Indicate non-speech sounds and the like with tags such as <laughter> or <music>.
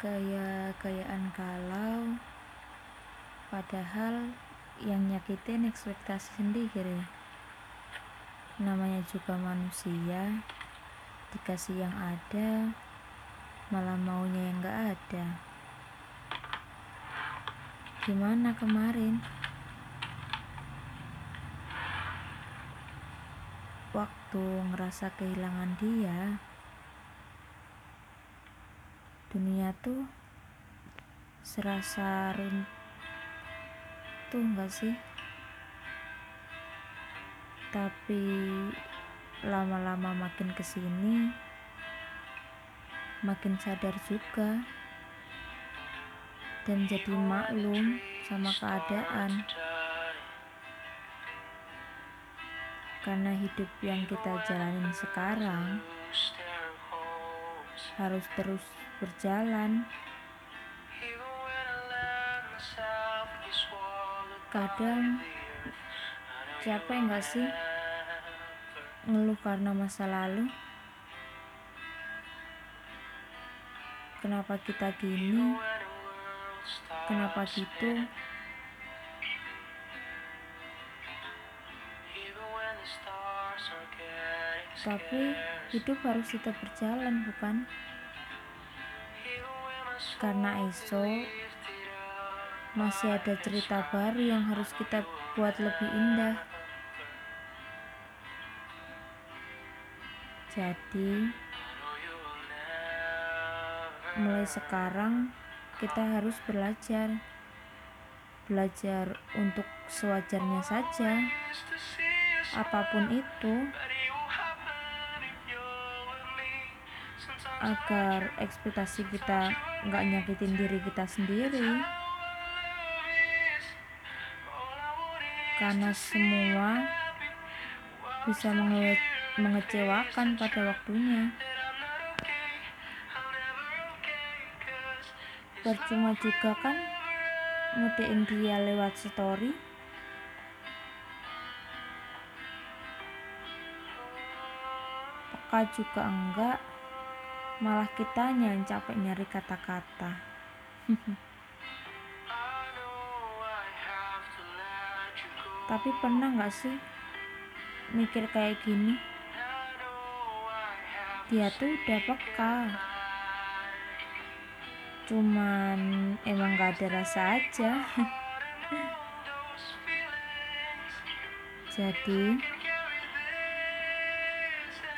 gaya-gayaan galau padahal yang nyakitin ekspektasi sendiri. Namanya juga manusia dikasih yang ada malah maunya yang gak ada. Gimana kemarin? Waktu ngerasa kehilangan dia dunia tuh serasa runtuh gak sih? Tapi lama-lama makin ke sini makin sadar juga dan jadi maklum sama keadaan. Karena hidup yang kita jalanin sekarang harus terus berjalan. Kadang capek nggak sih ngeluh karena masa lalu? Kenapa kita gini? Kenapa gitu tapi hidup harus tetap berjalan bukan? Karena esok masih ada cerita baru yang harus kita buat lebih indah. Jadi mulai sekarang kita harus belajar. Belajar untuk sewajarnya saja apa pun itu agar ekspektasi kita nggak nyakitin diri kita sendiri. Karena semua bisa menge mengecewakan pada waktunya. Percuma juga kan ngedein dia lewat story peka juga enggak malah kitanya yang capek nyari kata-kata. <laughs> Tapi pernah nggak sih mikir kayak gini? Dia tuh udah peka. Cuman emang gak ada rasa aja. <laughs> Jadi